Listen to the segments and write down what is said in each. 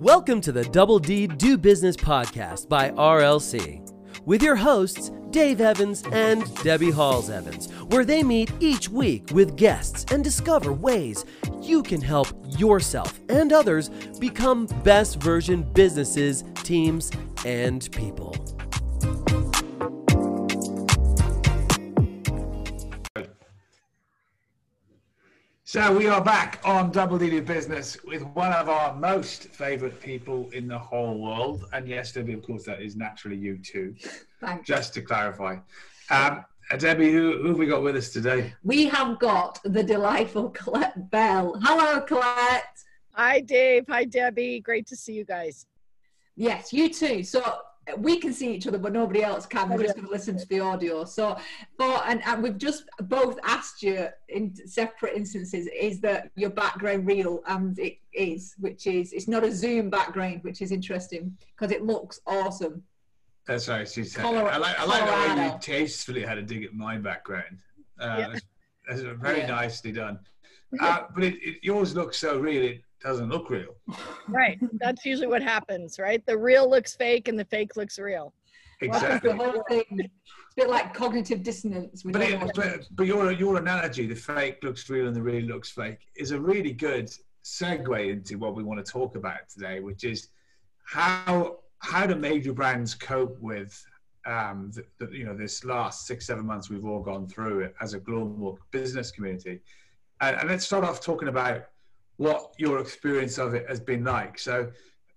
Welcome to the Double D Do Business podcast by RLC with your hosts, Dave Evans and Debbie Halls Evans, where they meet each week with guests and discover ways you can help yourself and others become best version businesses, teams, and people. So we are back on Double D Business with one of our most favourite people in the whole world, and yes, Debbie, of course, that is naturally you too. Thanks. Just to clarify, um, Debbie, who, who have we got with us today? We have got the delightful Colette Bell. Hello, Colette. Hi, Dave. Hi, Debbie. Great to see you guys. Yes, you too. So we can see each other, but nobody else can. We're just going to listen to the audio. So, but and, and we've just both asked you in separate instances: is that your background real? And it is, which is it's not a Zoom background, which is interesting because it looks awesome. That's right. She's, Color- I like, I like the way you tastefully had a dig at my background. Uh, Yeah. that's, that's very Yeah. nicely done. Uh, but it, it, yours looks so real, it doesn't look real. Right. That's usually what happens, right? The real looks fake and the fake looks real. Exactly. The whole thing. It's a bit like cognitive dissonance. But, it, but, but your, your analogy, the fake looks real and the real looks fake, is a really good segue into what we want to talk about today, which is how how do major brands cope with um, the, the, you know this last six seven months we've all gone through it as a global business community, and, and let's start off talking about what your experience of it has been like. So.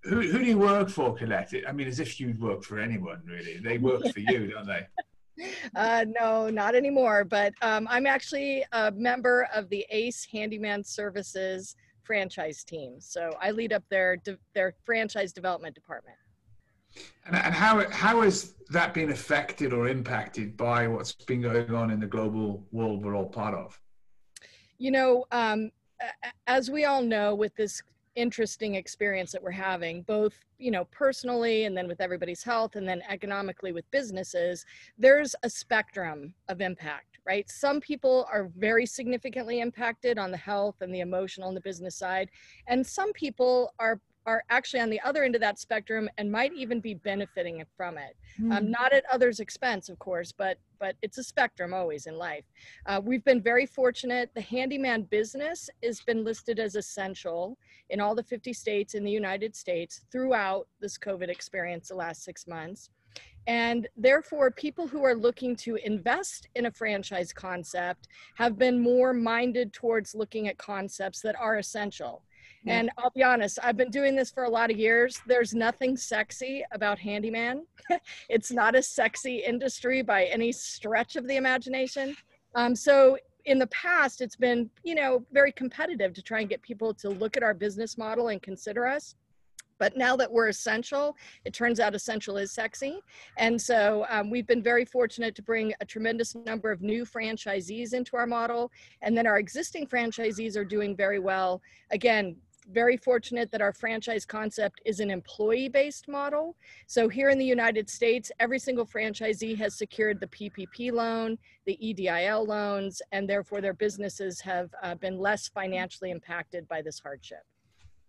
Who, who do you work for, Colette? I mean, as if you'd work for anyone, really. They work for you, don't they? Uh, no, not anymore. But um, I'm actually a member of the ACE Handyman Services franchise team. So I lead up their their franchise development department. And, and how how has that been affected or impacted by what's been going on in the global world we're all part of? You know, um, as we all know, with this interesting experience that we're having, both you know personally and then with everybody's health, and then economically with businesses, there's a spectrum of impact, right? Some people are very significantly impacted on the health and the emotional and the business side, and some people are are actually on the other end of that spectrum and might even be benefiting from it um, not at others' expense, of course, but but it's a spectrum always in life. Uh, we've been very fortunate. The handyman business has been listed as essential in all the 50 states in the United States throughout this COVID experience the last six months. And therefore, people who are looking to invest in a franchise concept have been more minded towards looking at concepts that are essential. And I'll be honest, I've been doing this for a lot of years. There's nothing sexy about handyman. it's not a sexy industry by any stretch of the imagination. Um, so in the past, it's been, you know, very competitive to try and get people to look at our business model and consider us. But now that we're essential, it turns out essential is sexy. And so um, we've been very fortunate to bring a tremendous number of new franchisees into our model. And then our existing franchisees are doing very well. Again, very fortunate that our franchise concept is an employee based model. So here in the United States, every single franchisee has secured the PPP loan, the EIDL loans, and therefore their businesses have uh, been less financially impacted by this hardship.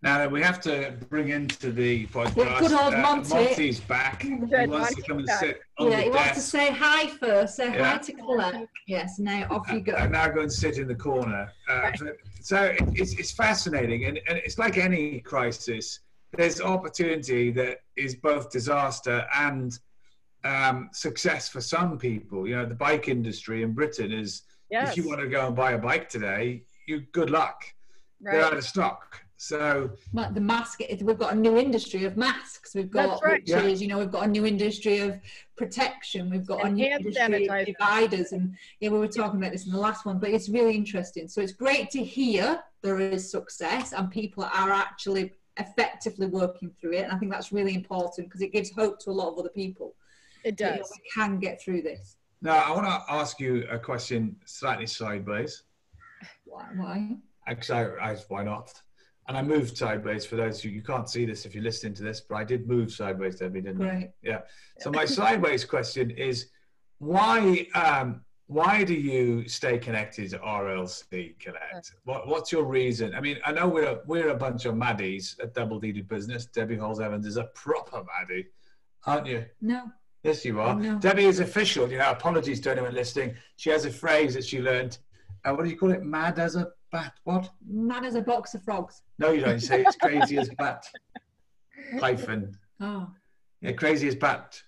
Now we have to bring into the podcast. good old uh, Monty. Monty's back. He wants to come and sit on yeah, the he wants to say hi first. Say Yeah. hi to Colette. Yes, now off you go. And now go and sit in the corner. Uh, so- so it's, it's fascinating, and, and it's like any crisis. There's opportunity that is both disaster and um, success for some people. You know, the bike industry in Britain is. Yes, If you want to go and buy a bike today, you good luck. They're out of stock. So Ma- the mask, we've got a new industry of masks we've got right. which Yeah. is you know we've got a new industry of protection we've got a new hand industry of sanitizer. dividers and yeah we were talking about this in the last one but it's really interesting so it's great to hear there is success and people are actually effectively working through it and i think that's really important because it gives hope to a lot of other people It that, you know, does. we can get through this now I want to ask you a question slightly sideways. why, why? Actually, I, I, why not? And I moved sideways for those who you can't see this if you're listening to this, but I did move sideways, Debbie, didn't I? great Yeah. So my sideways question is, why um, why do you stay connected to RLC Connect? What, what's your reason? I mean, I know we're a, we're a bunch of maddies at Double D Business. Debbie Halls Evans is a proper maddie, aren't you? No. Yes, you are. No. Debbie is official. You know, apologies to anyone listening. She has a phrase that she learned. Uh, what do you call it? Mad as a bat. What? Man as a box of frogs. No, you don't. Say it's crazy as bat. Hyphen. Oh. Yeah, crazy as bat.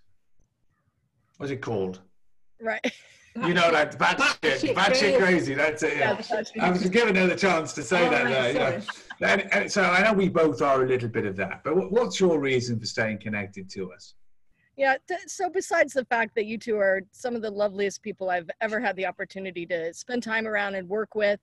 What's it called? Right. You know that bad shit, bad shit crazy. That's it. Yeah. Yeah, I was given her the chance to say Oh, that right, there. You know. And, and so I know we both are a little bit of that. But what, what's your reason for staying connected to us? Yeah. Th- so besides the fact that you two are some of the loveliest people I've ever had the opportunity to spend time around and work with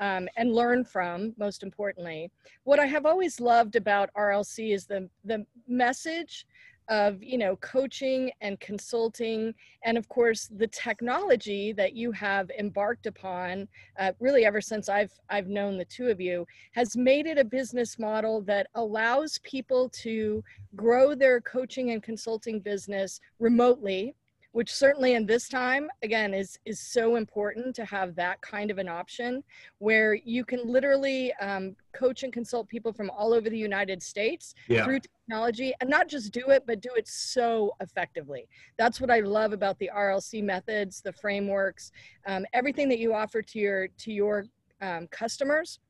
um, and learn from, most importantly, what I have always loved about RLC is the the message of you know coaching and consulting and of course the technology that you have embarked upon uh, really ever since i've i've known the two of you has made it a business model that allows people to grow their coaching and consulting business remotely which certainly in this time again is is so important to have that kind of an option where you can literally um, coach and consult people from all over the united states Yeah. through technology and not just do it but do it so effectively that's what i love about the rlc methods the frameworks um, everything that you offer to your to your um, customers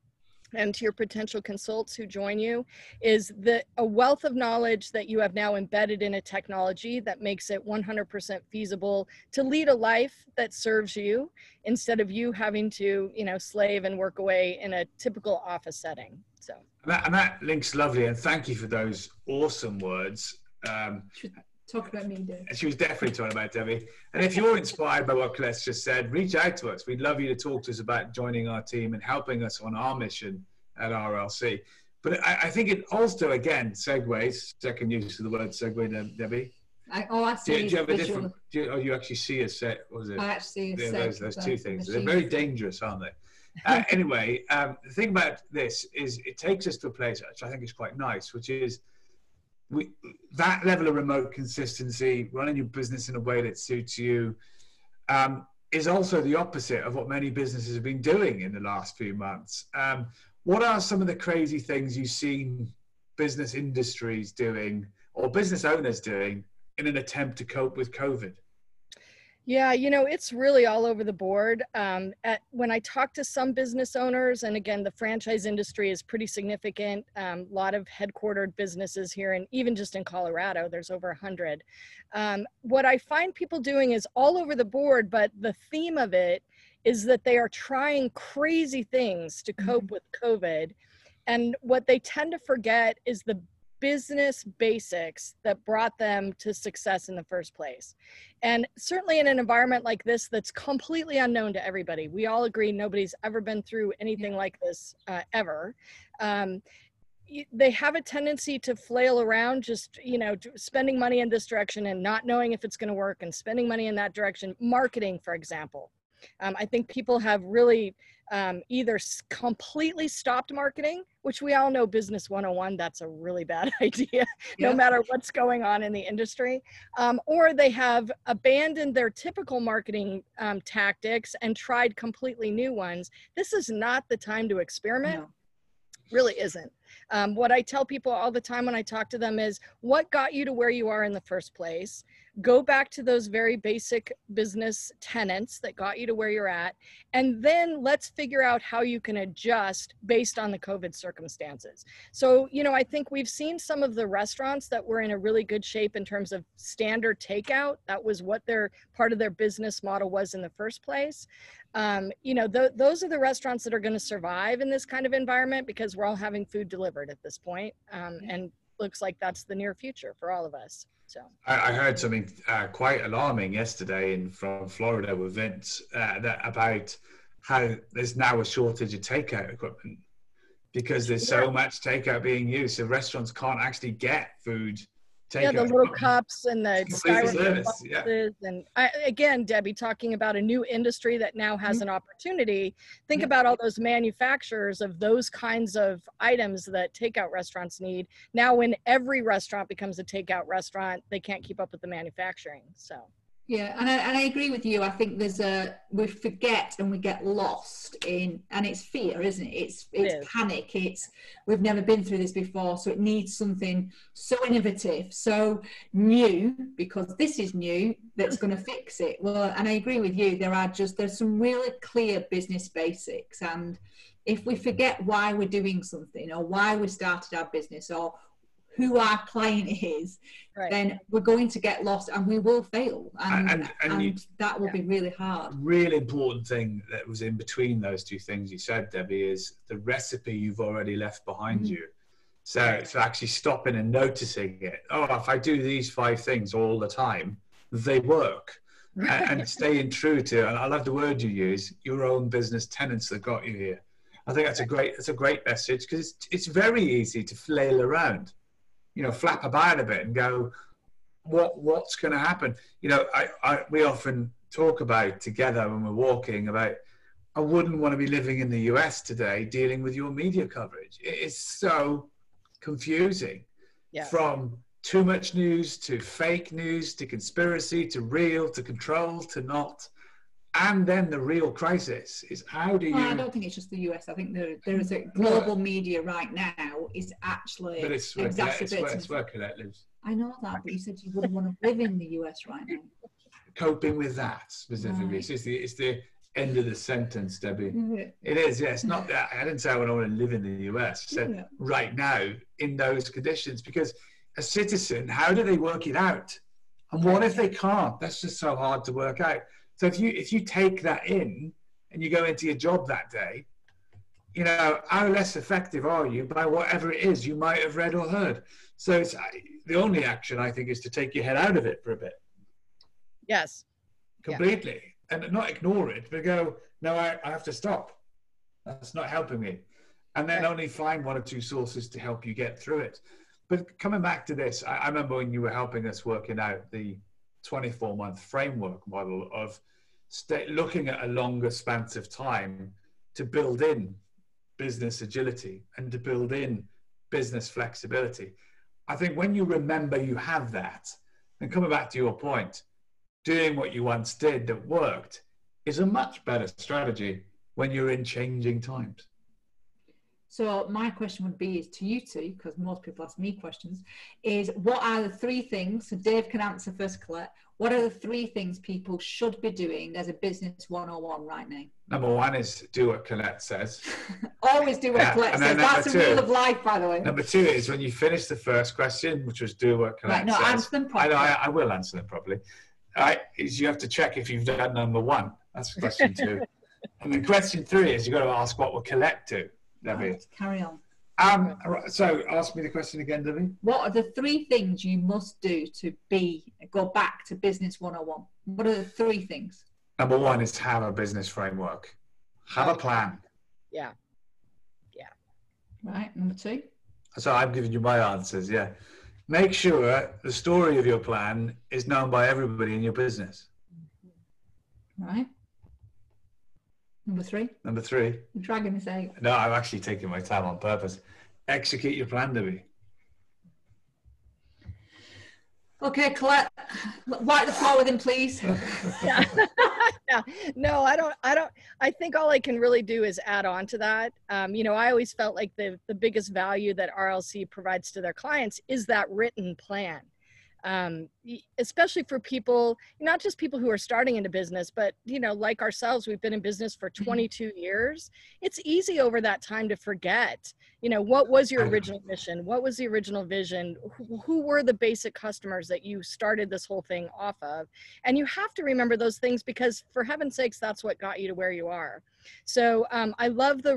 and to your potential consults who join you is the a wealth of knowledge that you have now embedded in a technology that makes it 100% feasible to lead a life that serves you instead of you having to you know slave and work away in a typical office setting so And that, and that link's lovely. And thank you for those awesome words. Um, Talk about me, Dave. She was definitely talking about Debbie. And if you're inspired by what Colette's just said, reach out to us. We'd love you to talk to us about joining our team and helping us on our mission at RLC. But I, I think it also, again, segues, second use of the word segue, Debbie. I, oh, I Do see. you, do you have a different, do you, oh, you actually see a set, was it? I actually see those, those two the things. They're very dangerous, aren't they? Uh, anyway, um, the thing about this is it takes us to a place which I think is quite nice, which is we that level of remote consistency, running your business in a way that suits you, um, is also the opposite of what many businesses have been doing in the last few months. Um, what are some of the crazy things you've seen business industries doing or business owners doing in an attempt to cope with COVID? Yeah, you know, it's really all over the board. Um, at, when I talk to some business owners, and again, the franchise industry is pretty significant. A um, lot of headquartered businesses here, and even just in Colorado, there's over hundred. Um, what I find people doing is all over the board, but the theme of it is that they are trying crazy things to cope with COVID. And what they tend to forget is the business basics that brought them to success in the first place. And certainly in an environment like this that's completely unknown to everybody, we all agree nobody's ever been through anything like this uh, ever. Um, they have a tendency to flail around just you know spending money in this direction and not knowing if it's going to work and spending money in that direction marketing for example um, i think people have really um, either s- completely stopped marketing which we all know business 101 that's a really bad idea no Yeah. matter what's going on in the industry um, or they have abandoned their typical marketing um, tactics and tried completely new ones this is not the time to experiment No. really isn't. Um, what I tell people all the time when I talk to them is what got you to where you are in the first place? Go back to those very basic business tenets that got you to where you're at. And then let's figure out how you can adjust based on the COVID circumstances. So, you know, I think we've seen some of the restaurants that were in a really good shape in terms of standard takeout. That was what their part of their business model was in the first place um, you know, th- those are the restaurants that are going to survive in this kind of environment because we're all having food delivered at this point, um, and looks like that's the near future for all of us. So I, I heard something uh, quite alarming yesterday in from Florida with Vince uh, that about how there's now a shortage of takeout equipment because there's so much takeout being used, so restaurants can't actually get food. Yeah, the little cups and the styrofoam service, yeah. boxes, and I, again, Debbie, talking about a new industry that now has an opportunity. Think Yeah. about all those manufacturers of those kinds of items that takeout restaurants need. Now, when every restaurant becomes a takeout restaurant, they can't keep up with the manufacturing. So. Yeah, and I, and I agree with you. I think there's a we forget and we get lost in, and it's fear, isn't it? It's it's is. panic. It's we've never been through this before, so it needs something so innovative, so new because this is new that's going to fix it. Well, and I agree with you. There are just there's some really clear business basics, and if we forget why we're doing something or why we started our business or who our client is, Right. then we're going to get lost and we will fail, and And- and, and you- that will be really hard. really important thing that was in between those two things you said, Debbie, is the recipe you've already left behind Mhm. you. So, so actually stopping and noticing it. Oh, if I do these five things all the time, they work. And, and staying true to, and I love the word you use, your own business tenants that got you here. I think that's a great, that's a great message because it's, it's very easy to flail around, you know, flap about a bit and go, what, what's going to happen? You know, I, I, we often talk about together when we're walking about, I wouldn't want to be living in the US today dealing with your media coverage. It is so confusing Yeah. from too much news to fake news to conspiracy to real to control to not. And then the real crisis is how do you. Well, I don't think it's just the US. I think there, there is a global media right now is actually but it's where, it's, where, exacerbating. it's where Colette lives. I know that, but you said you wouldn't want to live in the US right now. Coping with that specifically. Right. It's, the, it's the end of the sentence, Debbie. It is, yeah. Not that. I didn't say I wouldn't want to live in the US. I said Yeah. right now in those conditions because a citizen, how do they work it out? And what if they can't? That's just so hard to work out. So if you if you take that in and you go into your job that day, you know how less effective are you by whatever it is you might have read or heard. So it's the only action I think is to take your head out of it for a bit yes. Yeah. completely and not ignore it, but go, no, I, I have to stop. That's not helping me. And then Right. only find one or two sources to help you get through it. But coming back to this, I, I remember when you were helping us working out the 24 month framework model of looking at a longer span of time to build in business agility and to build in business flexibility. I think when you remember you have that, and coming back to your point, doing what you once did that worked is a much better strategy when you're in changing times. So my question would be is to you two, because most people ask me questions, is what are the three things, so Dave can answer first, Colette, what are the three things people should be doing as a business 101 right now? Number one is do what Colette says. Always do what Yeah, Colette says. That's a rule of life, by the way. Number two is when you finish the first question, which was do what Colette Right, no, says. answer them I properly. know, I, I will answer them properly. Right, is you have to check if you've done number one. That's question two. and then question three is you've got to ask what will Colette do, Debbie. Right, carry on. Um, so ask me the question again, Debbie. What are the three things you must do to be go back to business 101? What are the three things? Number one is have a business framework. Have a plan. Yeah. Yeah. Right, number two. So I'm giving you my answers. Yeah. Make sure the story of your plan is known by everybody in your business. Right. Number three. Number three. I'm dragging this out. No, I'm actually taking my time on purpose. Execute your plan, Debbie. Okay, Colette, wipe the floor with him, please. yeah. yeah. No, I don't. I don't. I think all I can really do is add on to that. Um, you know, I always felt like the the biggest value that RLC provides to their clients is that written plan. Um, especially for people, not just people who are starting into business, but you know, like ourselves, we've been in business for 22 years. It's easy over that time to forget. You know, what was your original mission? What was the original vision? Who, who were the basic customers that you started this whole thing off of? and you have to remember those things because for heaven's sakes that's what got you to where you are so um, i love the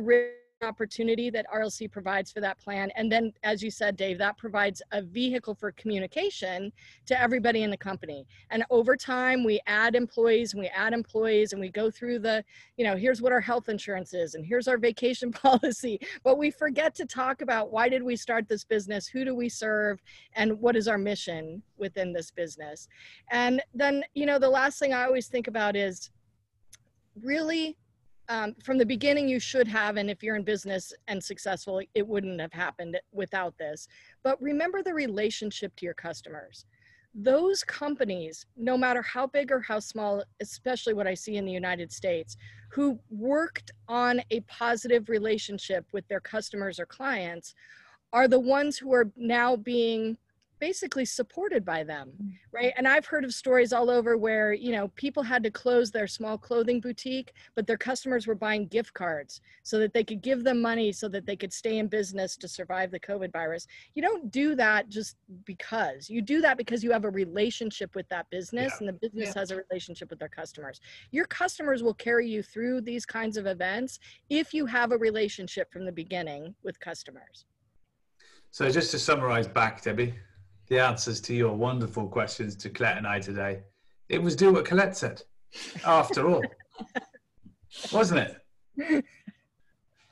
opportunity that rlc provides for that plan. And then as you said dave that provides a vehicle for communication to everybody in the company. And over time we add employees and we add employees and we go through the you know here's what our health insurance is and here's our vacation policy. But we forget to talk about why did we start this business who do we serve and what is our mission within this business. And then, you know, the last thing I always think about is really um, from the beginning, you should have, and if you're in business and successful, it wouldn't have happened without this. But remember the relationship to your customers. those companies, no matter how big or how small, especially what I see in the United States, who worked on a positive relationship with their customers or clients, are the ones who are now being basically supported by them Mm. right and i've heard of stories all over where you know people had to close their small clothing boutique but their customers were buying gift cards so that they could give them money so that they could stay in business to survive the covid virus you don't do that just because you do that because you have a relationship with that business Yeah. and the business Yeah. has a relationship with their customers your customers will carry you through these kinds of events if you have a relationship from the beginning with customers So just to summarize back, Debbie, the answers to your wonderful questions to Colette and I today, it was do what Colette said, after all. Wasn't it?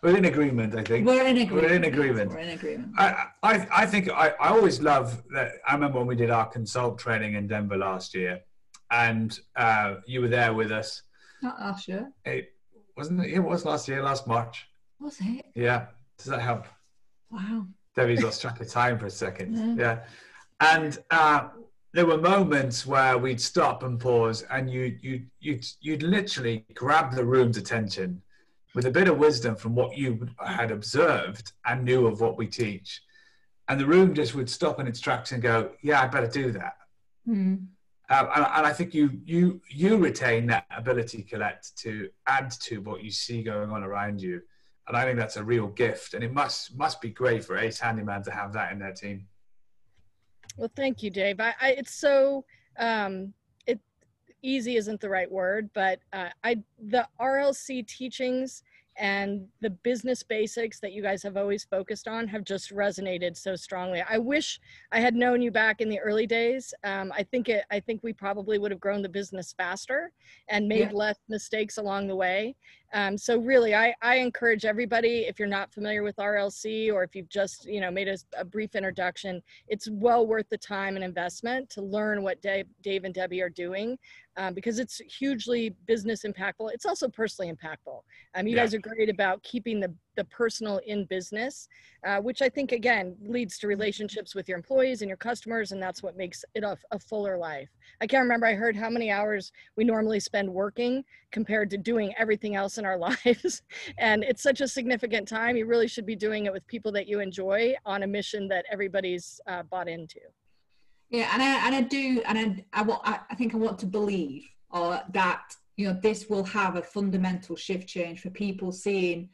We're in agreement, I think. We're in agreement. in agreement. We're in agreement. I, I, I think I, I always love that. I remember when we did our consult training in Denver last year, and uh, you were there with us. Not last year. It wasn't it? It was last year, last March. Was it? Yeah. Does that help? Wow. Debbie's lost track of time for a second. Yeah. Yeah. And uh, there were moments where we'd stop and pause, and you you you'd you'd literally grab the room's attention with a bit of wisdom from what you had observed and knew of what we teach, and the room just would stop in its tracks and go, "Yeah, I better do that." Um, and, and I think you you you retain that ability, Colette, to add to what you see going on around you, and I think that's a real gift. And it must must be great for Ace Handyman to have that in their team. Well, thank you, Dave. I, I it's so um, it easy isn't the right word, but uh, I the RLC teachings and the business basics that you guys have always focused on have just resonated so strongly. I wish I had known you back in the early days. Um, I think it. I think we probably would have grown the business faster and made Yeah. less mistakes along the way. Um, so really, I, I encourage everybody, if you're not familiar with RLC or if you've just, you know, made a, a brief introduction, it's well worth the time and investment to learn what Dave, Dave and Debbie are doing um, because it's hugely business impactful. It's also personally impactful. Um, you Yeah. guys are great about keeping the, the personal in business, uh, which I think, again, leads to relationships with your employees and your customers, and that's what makes it a, a fuller life. I can't remember, I heard how many hours we normally spend working compared to doing everything else in our lives. And it's such a significant time. You really should be doing it with people that you enjoy on a mission that everybody's uh, bought into. Yeah, and I and I do, and I I, wa- I think I want to believe or that you know this will have a fundamental shift change for people seeing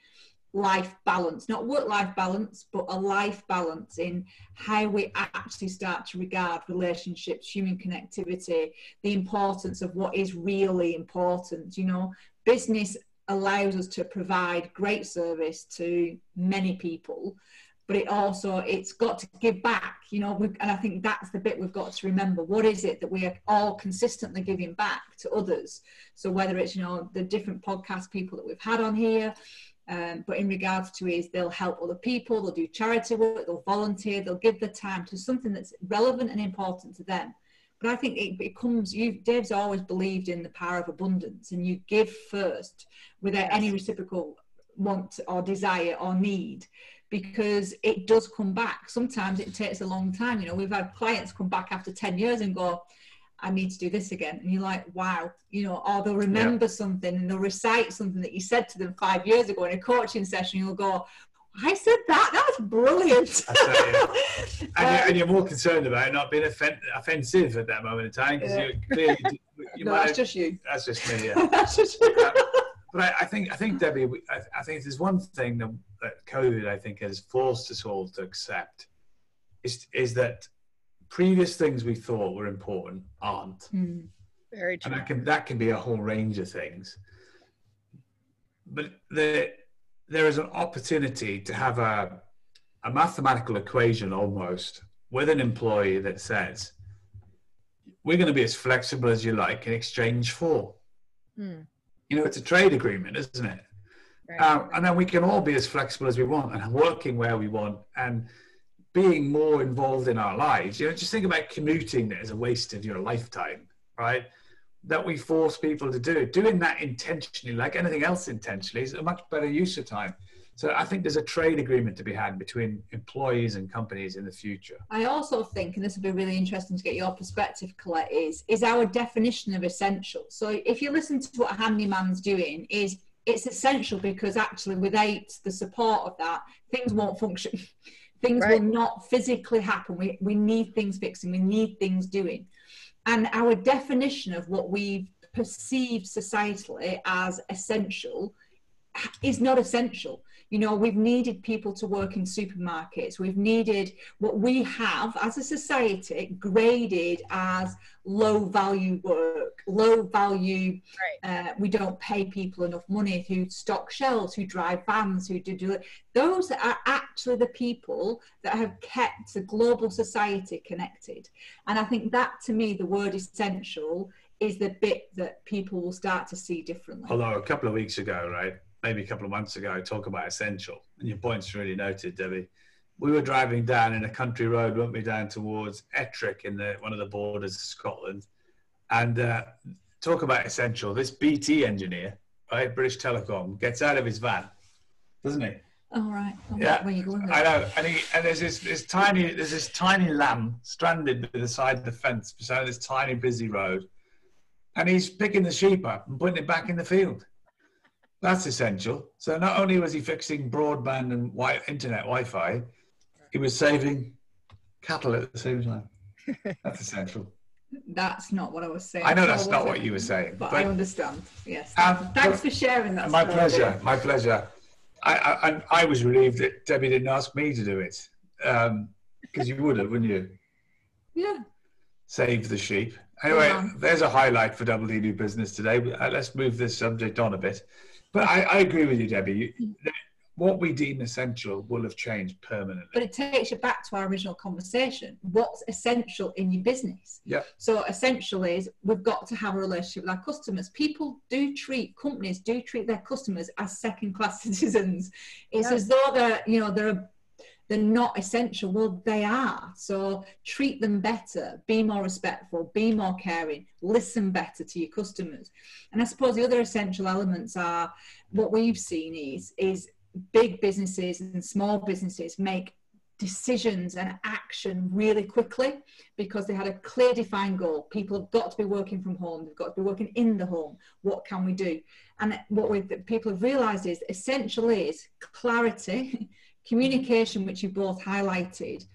life balance, not work life balance, but a life balance in how we actually start to regard relationships, human connectivity, the importance of what is really important. You know, business allows us to provide great service to many people but it also it's got to give back you know. And i think that's the bit we've got to remember. What is it that we are all consistently giving back to others? So whether it's you know the different podcast people that we've had on here um, but in regards to is they'll help other people they'll do charity work they'll volunteer they'll give their time to something that's relevant and important to them but i think it becomes you dave's always believed in the power of abundance and you give first without any reciprocal want or desire or need because it does come back. Sometimes it takes a long time. You know, we've had clients come back after 10 years and go, I need to do this again. And you're like, wow, you know, or they'll remember something and they'll recite something that you said to them five years ago in a coaching session. You'll go, I said that. That was brilliant. And, Uh, you're, and you're more concerned about it not being offen- offensive at that moment in time because Yeah. you clearly you no, that's have- just you. that's just me. Yeah. that's just you. but I, I think I think Debbie, I, I think there's one thing that, that COVID I think has forced us all to accept is is that previous things we thought were important aren't, Hmm. Very and true. that can that can be a whole range of things. But there there is an opportunity to have a a mathematical equation almost with an employee that says we're going to be as flexible as you like in exchange for Hmm, you know it's a trade agreement isn't it right. um, and then we can all be as flexible as we want and working where we want and being more involved in our lives. You know, just think about commuting as a waste of your lifetime, right? That we force people to do. Doing that intentionally, like anything else intentionally, is a much better use of time. So I think there's a trade agreement to be had between employees and companies in the future. I also think, and this would be really interesting to get your perspective, Colette, is is our definition of essential. So if you listen to what a handyman's doing, is it's essential because actually without the support of that, things won't function. things right. will not physically happen. We we need things fixing. We need things doing, and our definition of what we've perceived societally as essential is not essential you know, we've needed people to work in supermarkets. We've needed what we have as a society graded as low value work, low value. Right. Uh, we don't pay people enough money who stock shelves, who drive vans, who do, do it. those are actually the people that have kept the global society connected. And I think that to me, the word essential is the bit that people will start to see differently. Although a couple of weeks ago, right, maybe a couple of months ago talk about essential, and your point's really noted, Debbie. We were driving down in a country road, weren't we, down towards Ettrick in the one of the borders of Scotland, and uh, talk about essential. This BT engineer, right, British Telecom, gets out of his van, doesn't he? All oh, right. Oh, yeah, where you going I know. And, he, and there's this, this tiny there's this tiny lamb stranded by the side of the fence beside this tiny busy road, and he's picking the sheep up and putting it back in the field. That's essential. So not only was he fixing broadband and wi- internet Wi-Fi, he was saving cattle at the same time. That's essential. That's not what I was saying. I know that's not what you were saying, but, but I understand. Yes. Um, Thanks for sharing that. My story. pleasure. My pleasure. I, I, I was relieved that Debbie didn't ask me to do it because um, you would have, wouldn't you? Yeah. Save the sheep. Anyway, there's a highlight for Double D New Business today. Uh, let's move this subject on a bit. But I, I agree with you, Debbie. You, what we deem essential will have changed permanently. But it takes you back to our original conversation. What's essential in your business? Yeah. So essential is we've got to have a relationship with our customers. People do treat companies do treat their customers as second class citizens. It's yeah. as though they're you know they're a they're not essential. Well, they are. So treat them better, be more respectful, be more caring, listen better to your customers. And I suppose the other essential elements are what we've seen is is big businesses and small businesses make decisions and action really quickly because they had a clear defined goal people have got to be working from home they've got to be working in the home what can we do and what we people have realized is essential is clarity communication, which you both highlighted,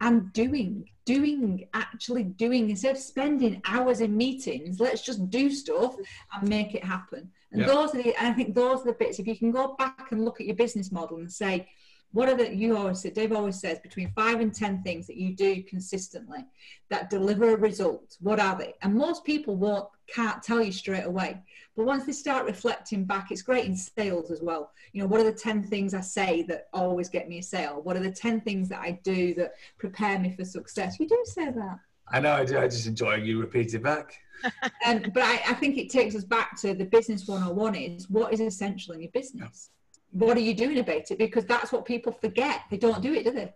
and doing, doing, actually doing, instead of spending hours in meetings, let's just do stuff and make it happen. And yeah. those are the, I think those are the bits, if you can go back and look at your business model and say, what are the you always say dave always says between five and ten things that you do consistently that deliver a result what are they and most people won't can't tell you straight away but once they start reflecting back it's great in sales as well you know what are the 10 things i say that always get me a sale what are the 10 things that i do that prepare me for success you do say that I know I do. I just enjoy you repeat it back. um, but I, I, think it takes us back to the business 101 is what is essential in your business what are you doing about it? Because that's what people forget. They don't do it, do they?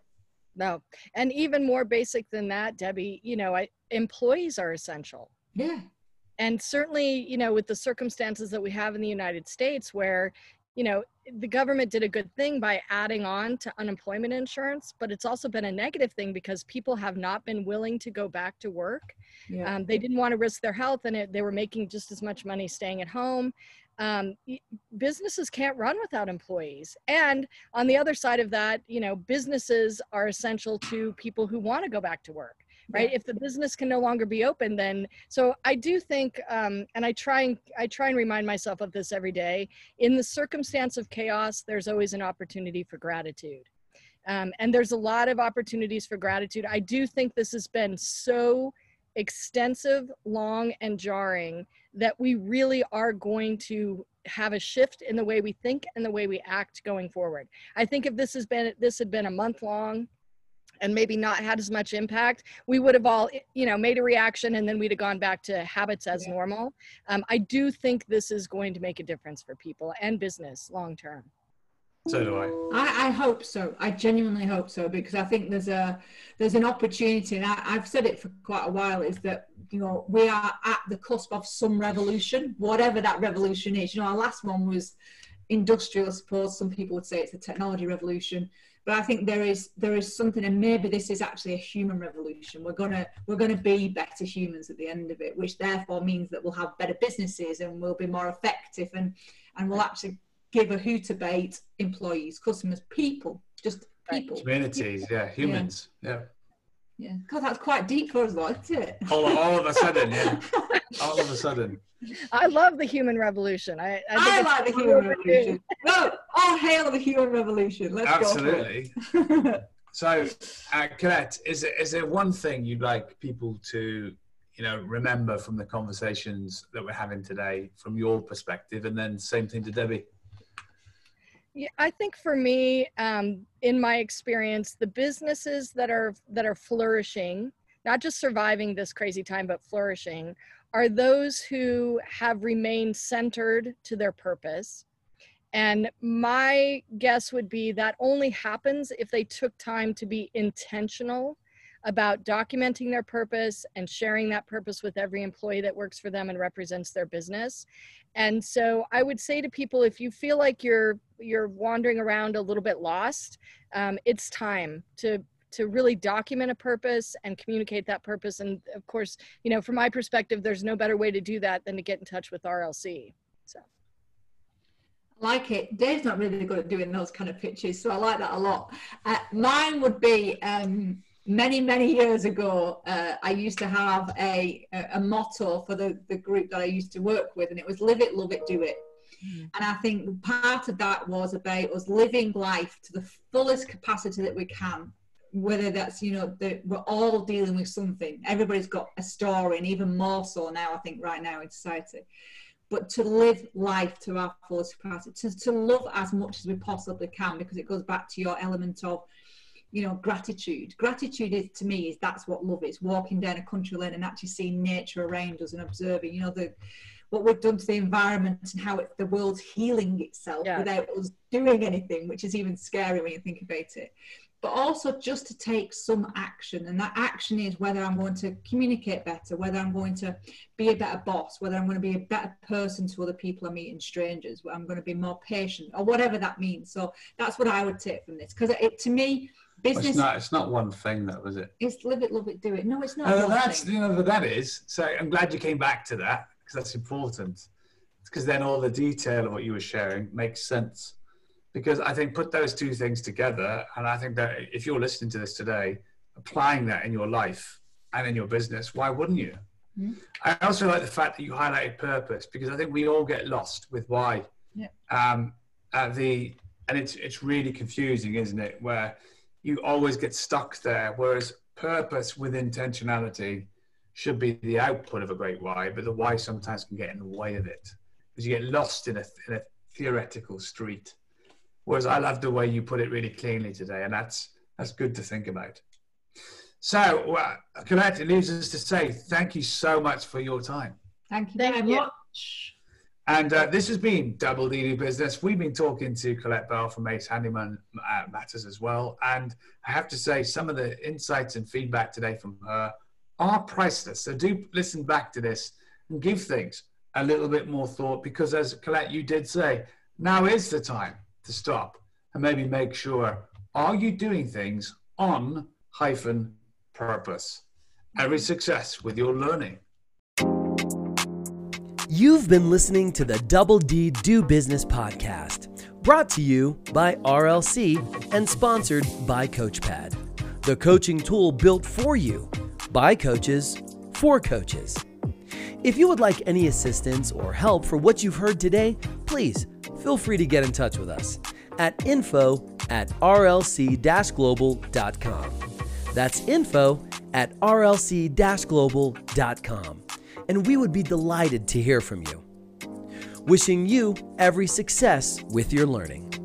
No. And even more basic than that, Debbie, you know, I, employees are essential. Yeah. And certainly, you know, with the circumstances that we have in the United States where, you know, the government did a good thing by adding on to unemployment insurance, but it's also been a negative thing because people have not been willing to go back to work. Yeah. Um, they didn't want to risk their health and it, they were making just as much money staying at home um, businesses can't run without employees and on the other side of that you know businesses are essential to people who want to go back to work right yeah. if the business can no longer be open then so i do think um, and i try and i try and remind myself of this every day in the circumstance of chaos there's always an opportunity for gratitude um, and there's a lot of opportunities for gratitude i do think this has been so extensive long and jarring that we really are going to have a shift in the way we think and the way we act going forward. I think if this has been this had been a month long and maybe not had as much impact, we would have all, you know, made a reaction and then we'd have gone back to habits as yeah. normal. Um, I do think this is going to make a difference for people and business long term. So do I. I. I, hope so. I genuinely hope so because I think there's a there's an opportunity, and I, I've said it for quite a while. Is that you know we are at the cusp of some revolution, whatever that revolution is. You know, our last one was industrial, I suppose some people would say it's a technology revolution. But I think there is there is something, and maybe this is actually a human revolution. We're gonna we're gonna be better humans at the end of it, which therefore means that we'll have better businesses and we'll be more effective and and we'll actually give a Hootabate employees, customers, people, just people, communities, yeah, humans, yeah. yeah. Yeah, God, that's quite deep for us, isn't it? All, all of a sudden, yeah. all of a sudden. I love the human revolution. I, I, I like the human revolution. no, all hail the human revolution. Let's Absolutely. so, uh, Colette, is there, is there one thing you'd like people to, you know, remember from the conversations that we're having today, from your perspective, and then same thing to Debbie? Yeah, I think for me, um, in my experience, the businesses that are that are flourishing, not just surviving this crazy time, but flourishing, are those who have remained centered to their purpose. And my guess would be that only happens if they took time to be intentional about documenting their purpose and sharing that purpose with every employee that works for them and represents their business. And so I would say to people, if you feel like you're you're wandering around a little bit lost, um, it's time to to really document a purpose and communicate that purpose. And of course, you know, from my perspective, there's no better way to do that than to get in touch with RLC. So. Like it. Dave's not really good at doing those kind of pictures, so I like that a lot. Uh, mine would be um, many many years ago uh, i used to have a, a motto for the, the group that i used to work with and it was live it love it do it mm. and i think part of that was about us living life to the fullest capacity that we can whether that's you know that we're all dealing with something everybody's got a story and even more so now i think right now in society but to live life to our fullest capacity to, to love as much as we possibly can because it goes back to your element of you know gratitude. Gratitude is to me is that's what love is. Walking down a country lane and actually seeing nature around us and observing you know the what we've done to the environment and how it, the world's healing itself yeah. without us doing anything which is even scary when you think about it but also just to take some action and that action is whether i'm going to communicate better whether i'm going to be a better boss whether i'm going to be a better person to other people i'm meeting strangers i'm going to be more patient or whatever that means so that's what i would take from this because it to me business. It's not. It's not one thing, though, is it? It's live it, love it, do it. No, it's not. Uh, that's thing. you know that is. So I'm glad you came back to that because that's important. Because then all the detail of what you were sharing makes sense. Because I think put those two things together, and I think that if you're listening to this today, applying that in your life and in your business, why wouldn't you? Mm-hmm. I also like the fact that you highlighted purpose because I think we all get lost with why. Yeah. Um, uh, the and it's it's really confusing, isn't it? Where you always get stuck there. Whereas purpose with intentionality should be the output of a great why, but the why sometimes can get in the way of it because you get lost in a, in a theoretical street. Whereas I love the way you put it really cleanly today, and that's that's good to think about. So, uh, Colette, it leaves us to say thank you so much for your time. Thank you very thank much. And uh, this has been Double DD Business. We've been talking to Colette Bell from Ace Handyman uh, Matters as well. And I have to say, some of the insights and feedback today from her are priceless. So do listen back to this and give things a little bit more thought because, as Colette, you did say, now is the time to stop and maybe make sure are you doing things on hyphen purpose? Every success with your learning. You've been listening to the Double D Do Business podcast, brought to you by RLC and sponsored by CoachPad, the coaching tool built for you by coaches for coaches. If you would like any assistance or help for what you've heard today, please feel free to get in touch with us at info at rlc global.com. That's info at rlc global.com and we would be delighted to hear from you. Wishing you every success with your learning.